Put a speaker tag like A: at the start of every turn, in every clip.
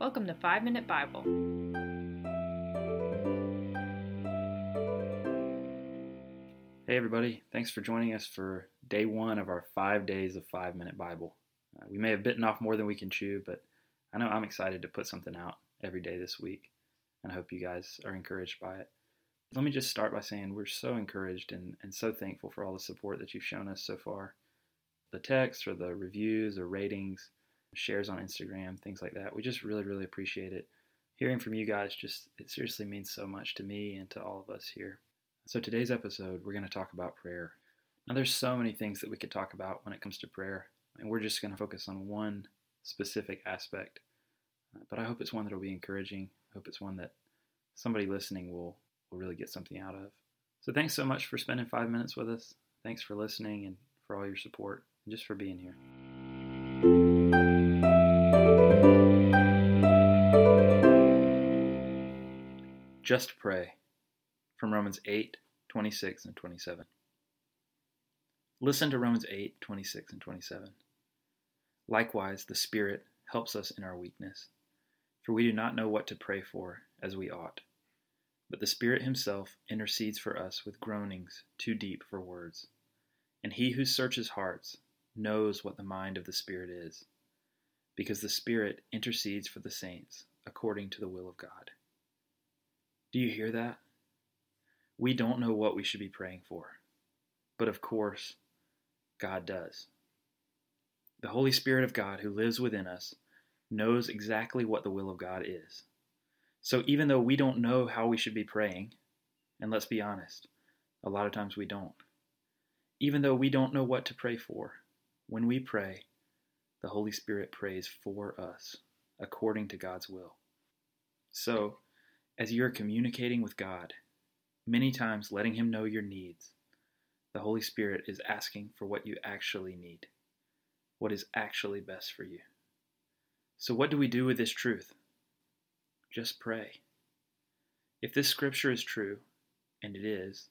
A: Welcome to 5 Minute Bible.
B: Hey, everybody. Thanks for joining us for day one of our five days of 5 Minute Bible. Uh, we may have bitten off more than we can chew, but I know I'm excited to put something out every day this week, and I hope you guys are encouraged by it. Let me just start by saying we're so encouraged and, and so thankful for all the support that you've shown us so far. The texts or the reviews or ratings, shares on Instagram, things like that. We just really, really appreciate it. Hearing from you guys just, it seriously means so much to me and to all of us here. So today's episode, we're going to talk about prayer. Now, there's so many things that we could talk about when it comes to prayer, and we're just going to focus on one specific aspect. Uh, but I hope it's one that will be encouraging. I hope it's one that somebody listening will, will really get something out of. So thanks so much for spending five minutes with us. Thanks for listening and for all your support and just for being here. Just pray from Romans 8, 26 and 27. Listen to Romans 8, 26 and 27. Likewise, the Spirit helps us in our weakness, for we do not know what to pray for as we ought. But the Spirit Himself intercedes for us with groanings too deep for words. And He who searches hearts knows what the mind of the Spirit is, because the Spirit intercedes for the saints according to the will of God. Do you hear that? We don't know what we should be praying for, but of course, God does. The Holy Spirit of God who lives within us knows exactly what the will of God is. So even though we don't know how we should be praying, and let's be honest, a lot of times we don't, even though we don't know what to pray for, when we pray, the Holy Spirit prays for us according to God's will. So, as you're communicating with God, many times letting Him know your needs, the Holy Spirit is asking for what you actually need, what is actually best for you. So, what do we do with this truth? Just pray. If this scripture is true, and it is,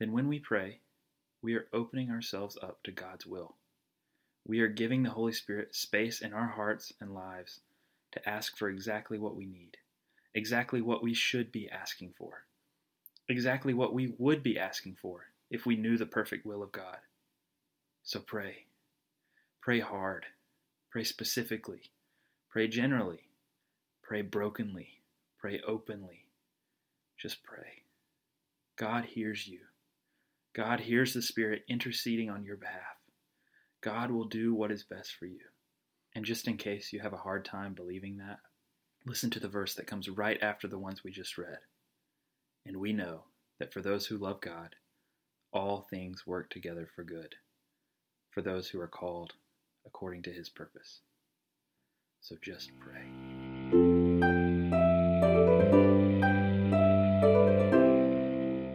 B: then when we pray, we are opening ourselves up to God's will. We are giving the Holy Spirit space in our hearts and lives to ask for exactly what we need exactly what we should be asking for, exactly what we would be asking for if we knew the perfect will of God. So pray. Pray hard. Pray specifically. Pray generally. Pray brokenly. Pray openly. Just pray. God hears you. God hears the Spirit interceding on your behalf. God will do what is best for you. And just in case you have a hard time believing that, Listen to the verse that comes right after the ones we just read. And we know that for those who love God, all things work together for good, for those who are called according to his purpose. So just pray.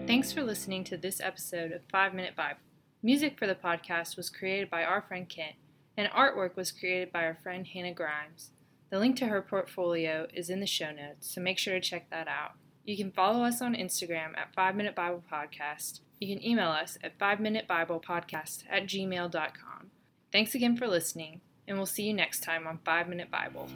A: Thanks for listening to this episode of 5 Minute Bible. Music for the podcast was created by our friend Kent, and artwork was created by our friend Hannah Grimes. The link to her portfolio is in the show notes, so make sure to check that out. You can follow us on Instagram at 5 Minute Bible Podcast. You can email us at 5 Minute Bible Podcast at gmail.com. Thanks again for listening, and we'll see you next time on 5 Minute Bible.